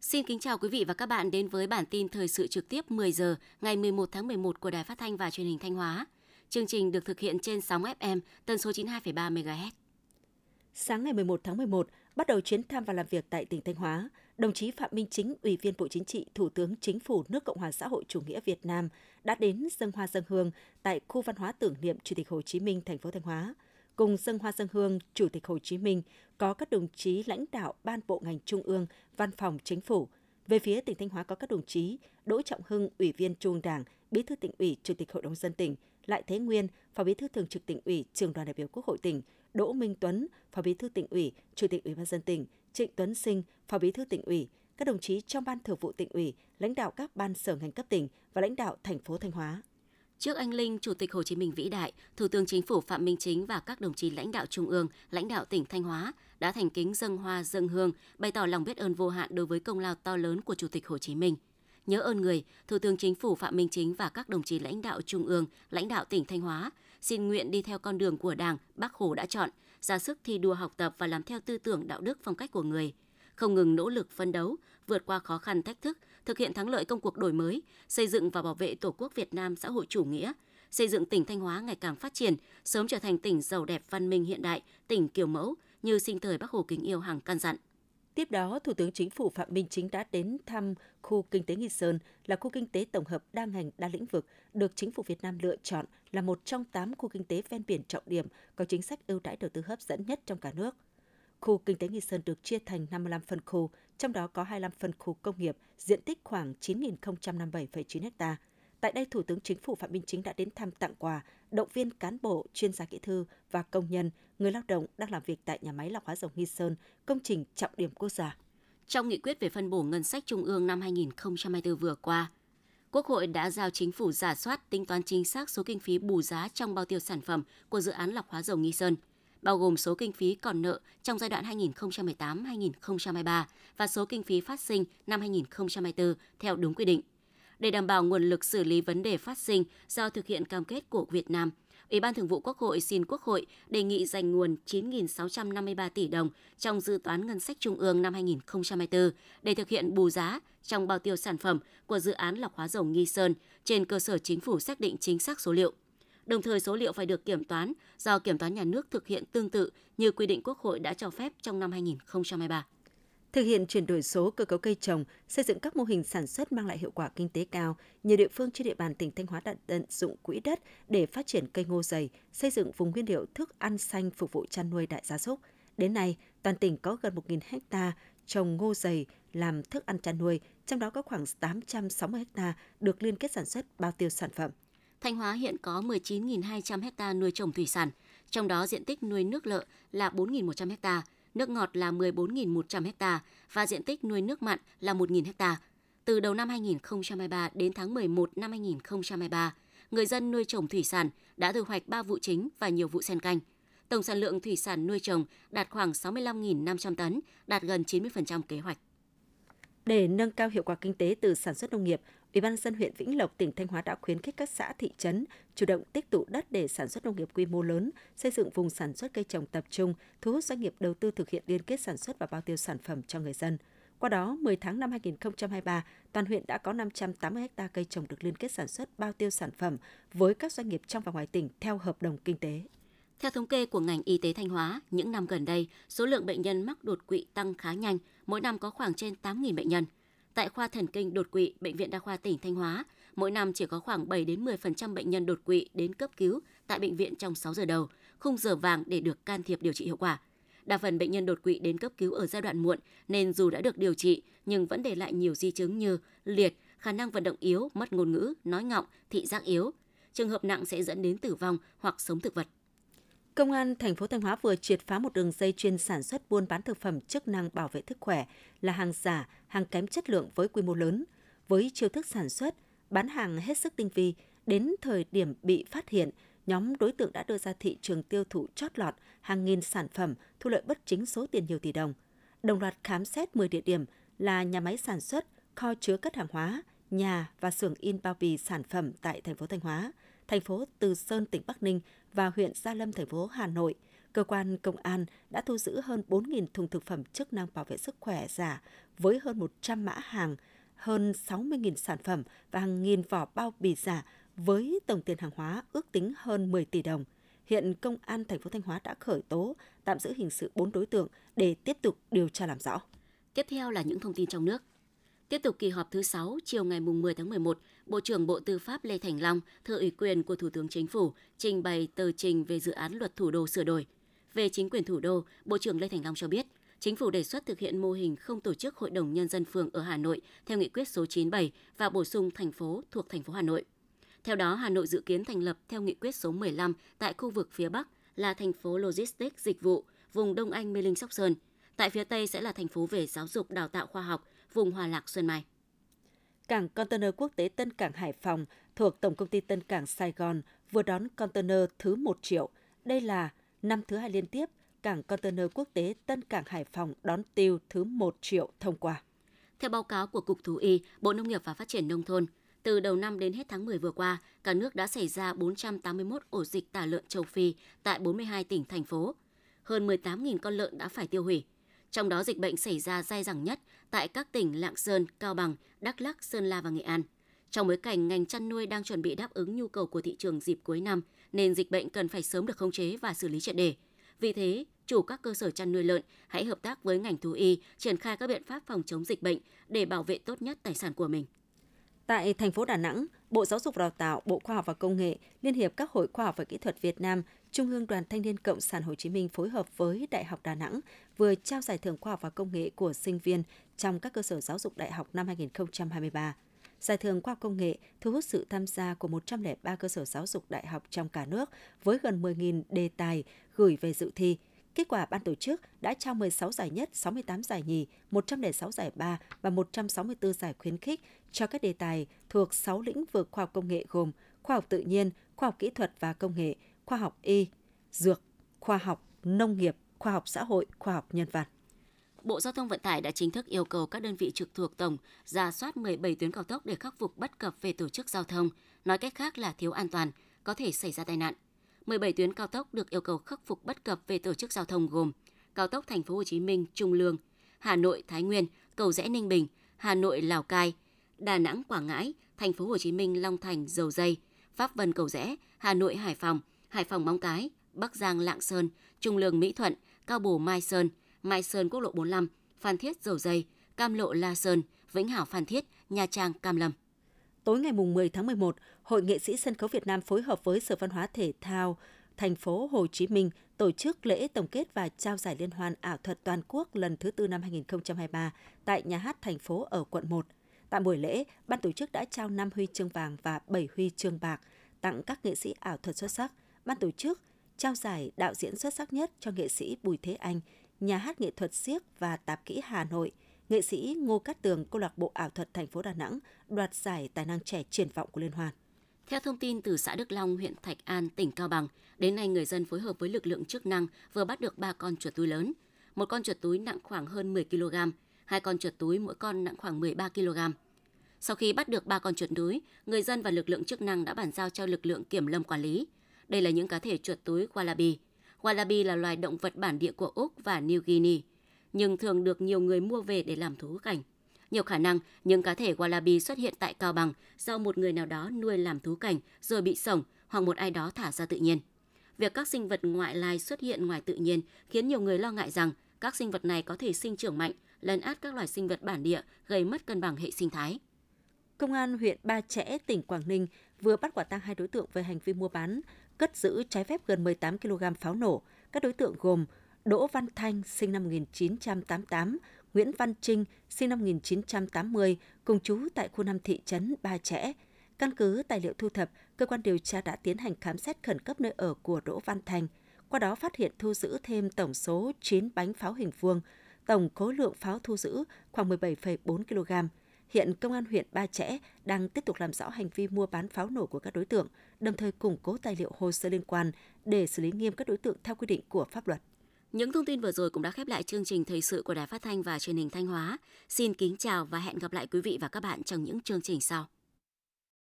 Xin kính chào quý vị và các bạn đến với bản tin thời sự trực tiếp 10 giờ ngày 11 tháng 11 của Đài Phát thanh và Truyền hình Thanh Hóa. Chương trình được thực hiện trên sóng FM tần số 92,3 MHz. Sáng ngày 11 tháng 11, bắt đầu chuyến thăm và làm việc tại tỉnh Thanh Hóa, đồng chí Phạm Minh Chính, Ủy viên Bộ Chính trị, Thủ tướng Chính phủ nước Cộng hòa xã hội chủ nghĩa Việt Nam đã đến dân hoa dân hương tại khu văn hóa tưởng niệm Chủ tịch Hồ Chí Minh, thành phố Thanh Hóa. Cùng dân hoa dân hương Chủ tịch Hồ Chí Minh có các đồng chí lãnh đạo ban bộ ngành trung ương, văn phòng chính phủ. Về phía tỉnh Thanh Hóa có các đồng chí Đỗ Trọng Hưng, Ủy viên Trung Đảng, Bí thư tỉnh ủy, Chủ tịch Hội đồng dân tỉnh, Lại Thế Nguyên, Phó Bí thư Thường trực tỉnh ủy, Trường đoàn đại biểu Quốc hội tỉnh, Đỗ Minh Tuấn, Phó Bí thư tỉnh ủy, Chủ tịch Ủy ban dân tỉnh, Trịnh Tuấn Sinh, Phó Bí thư tỉnh ủy, các đồng chí trong ban thường vụ tỉnh ủy, lãnh đạo các ban sở ngành cấp tỉnh và lãnh đạo thành phố Thanh Hóa. Trước anh Linh, Chủ tịch Hồ Chí Minh vĩ đại, Thủ tướng Chính phủ Phạm Minh Chính và các đồng chí lãnh đạo Trung ương, lãnh đạo tỉnh Thanh Hóa đã thành kính dâng hoa dâng hương, bày tỏ lòng biết ơn vô hạn đối với công lao to lớn của Chủ tịch Hồ Chí Minh. Nhớ ơn người, Thủ tướng Chính phủ Phạm Minh Chính và các đồng chí lãnh đạo Trung ương, lãnh đạo tỉnh Thanh Hóa xin nguyện đi theo con đường của Đảng, Bác Hồ đã chọn, ra sức thi đua học tập và làm theo tư tưởng đạo đức phong cách của người, không ngừng nỗ lực phấn đấu, vượt qua khó khăn thách thức, thực hiện thắng lợi công cuộc đổi mới, xây dựng và bảo vệ Tổ quốc Việt Nam xã hội chủ nghĩa, xây dựng tỉnh Thanh Hóa ngày càng phát triển, sớm trở thành tỉnh giàu đẹp văn minh hiện đại, tỉnh kiểu mẫu như sinh thời Bác Hồ kính yêu hàng căn dặn. Tiếp đó, Thủ tướng Chính phủ Phạm Minh Chính đã đến thăm khu kinh tế Nghi Sơn là khu kinh tế tổng hợp đa ngành đa lĩnh vực được Chính phủ Việt Nam lựa chọn là một trong 8 khu kinh tế ven biển trọng điểm có chính sách ưu đãi đầu tư hấp dẫn nhất trong cả nước. Khu kinh tế Nghi Sơn được chia thành 55 phân khu, trong đó có 25 phân khu công nghiệp, diện tích khoảng 9.057,9 ha. Tại đây, Thủ tướng Chính phủ Phạm Minh Chính đã đến thăm tặng quà, động viên cán bộ, chuyên gia kỹ thư và công nhân, người lao động đang làm việc tại nhà máy lọc hóa dầu Nghi Sơn, công trình trọng điểm quốc gia. Trong nghị quyết về phân bổ ngân sách trung ương năm 2024 vừa qua, Quốc hội đã giao chính phủ giả soát tính toán chính xác số kinh phí bù giá trong bao tiêu sản phẩm của dự án lọc hóa dầu Nghi Sơn, bao gồm số kinh phí còn nợ trong giai đoạn 2018-2023 và số kinh phí phát sinh năm 2024 theo đúng quy định. Để đảm bảo nguồn lực xử lý vấn đề phát sinh do thực hiện cam kết của Việt Nam, Ủy ban Thường vụ Quốc hội xin Quốc hội đề nghị dành nguồn 9.653 tỷ đồng trong dự toán ngân sách trung ương năm 2024 để thực hiện bù giá trong bao tiêu sản phẩm của dự án lọc hóa dầu Nghi Sơn trên cơ sở chính phủ xác định chính xác số liệu. Đồng thời số liệu phải được kiểm toán do kiểm toán nhà nước thực hiện tương tự như quy định Quốc hội đã cho phép trong năm 2023 thực hiện chuyển đổi số cơ cấu cây trồng, xây dựng các mô hình sản xuất mang lại hiệu quả kinh tế cao. Nhiều địa phương trên địa bàn tỉnh Thanh Hóa đã tận dụng quỹ đất để phát triển cây ngô dày, xây dựng vùng nguyên liệu thức ăn xanh phục vụ chăn nuôi đại gia súc. Đến nay, toàn tỉnh có gần 1.000 hecta trồng ngô dày làm thức ăn chăn nuôi, trong đó có khoảng 860 ha được liên kết sản xuất bao tiêu sản phẩm. Thanh Hóa hiện có 19.200 ha nuôi trồng thủy sản, trong đó diện tích nuôi nước lợ là 4.100 hectare nước ngọt là 14.100 ha và diện tích nuôi nước mặn là 1.000 ha. Từ đầu năm 2023 đến tháng 11 năm 2023, người dân nuôi trồng thủy sản đã thu hoạch 3 vụ chính và nhiều vụ sen canh. Tổng sản lượng thủy sản nuôi trồng đạt khoảng 65.500 tấn, đạt gần 90% kế hoạch. Để nâng cao hiệu quả kinh tế từ sản xuất nông nghiệp, Ủy ban dân huyện Vĩnh Lộc, tỉnh Thanh Hóa đã khuyến khích các xã thị trấn chủ động tích tụ đất để sản xuất nông nghiệp quy mô lớn, xây dựng vùng sản xuất cây trồng tập trung, thu hút doanh nghiệp đầu tư thực hiện liên kết sản xuất và bao tiêu sản phẩm cho người dân. Qua đó, 10 tháng năm 2023, toàn huyện đã có 580 ha cây trồng được liên kết sản xuất bao tiêu sản phẩm với các doanh nghiệp trong và ngoài tỉnh theo hợp đồng kinh tế. Theo thống kê của ngành y tế Thanh Hóa, những năm gần đây, số lượng bệnh nhân mắc đột quỵ tăng khá nhanh, mỗi năm có khoảng trên 8.000 bệnh nhân. Tại khoa thần kinh đột quỵ, bệnh viện Đa khoa tỉnh Thanh Hóa, mỗi năm chỉ có khoảng 7 đến 10% bệnh nhân đột quỵ đến cấp cứu tại bệnh viện trong 6 giờ đầu, khung giờ vàng để được can thiệp điều trị hiệu quả. Đa phần bệnh nhân đột quỵ đến cấp cứu ở giai đoạn muộn nên dù đã được điều trị nhưng vẫn để lại nhiều di chứng như liệt, khả năng vận động yếu, mất ngôn ngữ, nói ngọng, thị giác yếu. Trường hợp nặng sẽ dẫn đến tử vong hoặc sống thực vật. Công an thành phố Thanh Hóa vừa triệt phá một đường dây chuyên sản xuất buôn bán thực phẩm chức năng bảo vệ sức khỏe là hàng giả, hàng kém chất lượng với quy mô lớn. Với chiêu thức sản xuất, bán hàng hết sức tinh vi, đến thời điểm bị phát hiện, nhóm đối tượng đã đưa ra thị trường tiêu thụ chót lọt hàng nghìn sản phẩm, thu lợi bất chính số tiền nhiều tỷ đồng. Đồng loạt khám xét 10 địa điểm là nhà máy sản xuất, kho chứa cất hàng hóa, nhà và xưởng in bao bì sản phẩm tại thành phố Thanh Hóa – thành phố Từ Sơn, tỉnh Bắc Ninh và huyện Gia Lâm, thành phố Hà Nội, cơ quan công an đã thu giữ hơn 4.000 thùng thực phẩm chức năng bảo vệ sức khỏe giả với hơn 100 mã hàng, hơn 60.000 sản phẩm và hàng nghìn vỏ bao bì giả với tổng tiền hàng hóa ước tính hơn 10 tỷ đồng. Hiện công an thành phố Thanh Hóa đã khởi tố, tạm giữ hình sự 4 đối tượng để tiếp tục điều tra làm rõ. Tiếp theo là những thông tin trong nước. Tiếp tục kỳ họp thứ 6, chiều ngày 10 tháng 11, Bộ trưởng Bộ Tư pháp Lê Thành Long thừa ủy quyền của Thủ tướng Chính phủ trình bày tờ trình về dự án luật thủ đô sửa đổi. Về chính quyền thủ đô, Bộ trưởng Lê Thành Long cho biết, Chính phủ đề xuất thực hiện mô hình không tổ chức Hội đồng Nhân dân phường ở Hà Nội theo nghị quyết số 97 và bổ sung thành phố thuộc thành phố Hà Nội. Theo đó, Hà Nội dự kiến thành lập theo nghị quyết số 15 tại khu vực phía Bắc là thành phố Logistics Dịch vụ, vùng Đông Anh Mê Linh Sóc Sơn. Tại phía Tây sẽ là thành phố về giáo dục đào tạo khoa học, vùng Hòa Lạc Xuân Mai. Cảng container quốc tế Tân Cảng Hải Phòng thuộc Tổng công ty Tân Cảng Sài Gòn vừa đón container thứ 1 triệu. Đây là năm thứ hai liên tiếp cảng container quốc tế Tân Cảng Hải Phòng đón tiêu thứ 1 triệu thông qua. Theo báo cáo của Cục Thú y, Bộ Nông nghiệp và Phát triển Nông thôn, từ đầu năm đến hết tháng 10 vừa qua, cả nước đã xảy ra 481 ổ dịch tả lợn châu Phi tại 42 tỉnh, thành phố. Hơn 18.000 con lợn đã phải tiêu hủy. Trong đó dịch bệnh xảy ra dai dẳng nhất tại các tỉnh Lạng Sơn, Cao Bằng, Đắk Lắk, Sơn La và Nghệ An. Trong bối cảnh ngành chăn nuôi đang chuẩn bị đáp ứng nhu cầu của thị trường dịp cuối năm, nên dịch bệnh cần phải sớm được khống chế và xử lý triệt đề. Vì thế, chủ các cơ sở chăn nuôi lợn hãy hợp tác với ngành thú y triển khai các biện pháp phòng chống dịch bệnh để bảo vệ tốt nhất tài sản của mình. Tại thành phố Đà Nẵng, Bộ Giáo dục và Đào tạo, Bộ Khoa học và Công nghệ, Liên hiệp các hội khoa học và kỹ thuật Việt Nam, Trung ương Đoàn Thanh niên Cộng sản Hồ Chí Minh phối hợp với Đại học Đà Nẵng vừa trao giải thưởng khoa học và công nghệ của sinh viên trong các cơ sở giáo dục đại học năm 2023. Giải thưởng khoa học công nghệ thu hút sự tham gia của 103 cơ sở giáo dục đại học trong cả nước với gần 10.000 đề tài gửi về dự thi. Kết quả ban tổ chức đã trao 16 giải nhất, 68 giải nhì, 106 giải ba và 164 giải khuyến khích cho các đề tài thuộc 6 lĩnh vực khoa học công nghệ gồm khoa học tự nhiên, khoa học kỹ thuật và công nghệ, khoa học y, dược, khoa học, nông nghiệp, khoa học xã hội, khoa học nhân văn. Bộ Giao thông Vận tải đã chính thức yêu cầu các đơn vị trực thuộc tổng ra soát 17 tuyến cao tốc để khắc phục bất cập về tổ chức giao thông, nói cách khác là thiếu an toàn, có thể xảy ra tai nạn. 17 tuyến cao tốc được yêu cầu khắc phục bất cập về tổ chức giao thông gồm cao tốc Thành phố Hồ Chí Minh Trung Lương, Hà Nội Thái Nguyên, Cầu Rẽ Ninh Bình, Hà Nội Lào Cai, Đà Nẵng Quảng Ngãi, Thành phố Hồ Chí Minh Long Thành Dầu Dây, Pháp Vân Cầu Rẽ, Hà Nội Hải Phòng, Hải Phòng Móng Cái, Bắc Giang Lạng Sơn, Trung Lương Mỹ Thuận, Cao Bồ Mai Sơn, Mai Sơn Quốc lộ 45, Phan Thiết Dầu Dây, Cam Lộ La Sơn, Vĩnh Hảo Phan Thiết, Nha Trang Cam Lâm. Tối ngày 10 tháng 11, Hội nghệ sĩ sân khấu Việt Nam phối hợp với Sở Văn hóa Thể thao thành phố Hồ Chí Minh tổ chức lễ tổng kết và trao giải liên hoan ảo thuật toàn quốc lần thứ tư năm 2023 tại nhà hát thành phố ở quận 1. Tại buổi lễ, ban tổ chức đã trao 5 huy chương vàng và 7 huy chương bạc tặng các nghệ sĩ ảo thuật xuất sắc. Ban tổ chức trao giải đạo diễn xuất sắc nhất cho nghệ sĩ Bùi Thế Anh, nhà hát nghệ thuật siếc và tạp kỹ Hà Nội, nghệ sĩ Ngô Cát Tường, câu lạc bộ ảo thuật thành phố Đà Nẵng đoạt giải tài năng trẻ triển vọng của liên hoan. Theo thông tin từ xã Đức Long, huyện Thạch An, tỉnh Cao Bằng, đến nay người dân phối hợp với lực lượng chức năng vừa bắt được 3 con chuột túi lớn. Một con chuột túi nặng khoảng hơn 10 kg, hai con chuột túi mỗi con nặng khoảng 13 kg. Sau khi bắt được ba con chuột túi, người dân và lực lượng chức năng đã bàn giao cho lực lượng kiểm lâm quản lý. Đây là những cá thể chuột túi wallaby. Wallaby là loài động vật bản địa của Úc và New Guinea, nhưng thường được nhiều người mua về để làm thú cảnh. Nhiều khả năng những cá thể wallaby xuất hiện tại Cao Bằng do một người nào đó nuôi làm thú cảnh rồi bị sổng hoặc một ai đó thả ra tự nhiên. Việc các sinh vật ngoại lai xuất hiện ngoài tự nhiên khiến nhiều người lo ngại rằng các sinh vật này có thể sinh trưởng mạnh, lấn át các loài sinh vật bản địa, gây mất cân bằng hệ sinh thái. Công an huyện Ba Chẽ, tỉnh Quảng Ninh vừa bắt quả tang hai đối tượng về hành vi mua bán, cất giữ trái phép gần 18 kg pháo nổ. Các đối tượng gồm Đỗ Văn Thanh, sinh năm 1988, Nguyễn Văn Trinh, sinh năm 1980, cùng chú tại khu năm thị trấn Ba Chẽ. Căn cứ tài liệu thu thập, cơ quan điều tra đã tiến hành khám xét khẩn cấp nơi ở của Đỗ Văn Thanh. Qua đó phát hiện thu giữ thêm tổng số 9 bánh pháo hình vuông, tổng khối lượng pháo thu giữ khoảng 17,4 kg. Hiện Công an huyện Ba Chẽ đang tiếp tục làm rõ hành vi mua bán pháo nổ của các đối tượng, đồng thời củng cố tài liệu hồ sơ liên quan để xử lý nghiêm các đối tượng theo quy định của pháp luật. Những thông tin vừa rồi cũng đã khép lại chương trình thời sự của Đài Phát thanh và Truyền hình Thanh Hóa. Xin kính chào và hẹn gặp lại quý vị và các bạn trong những chương trình sau.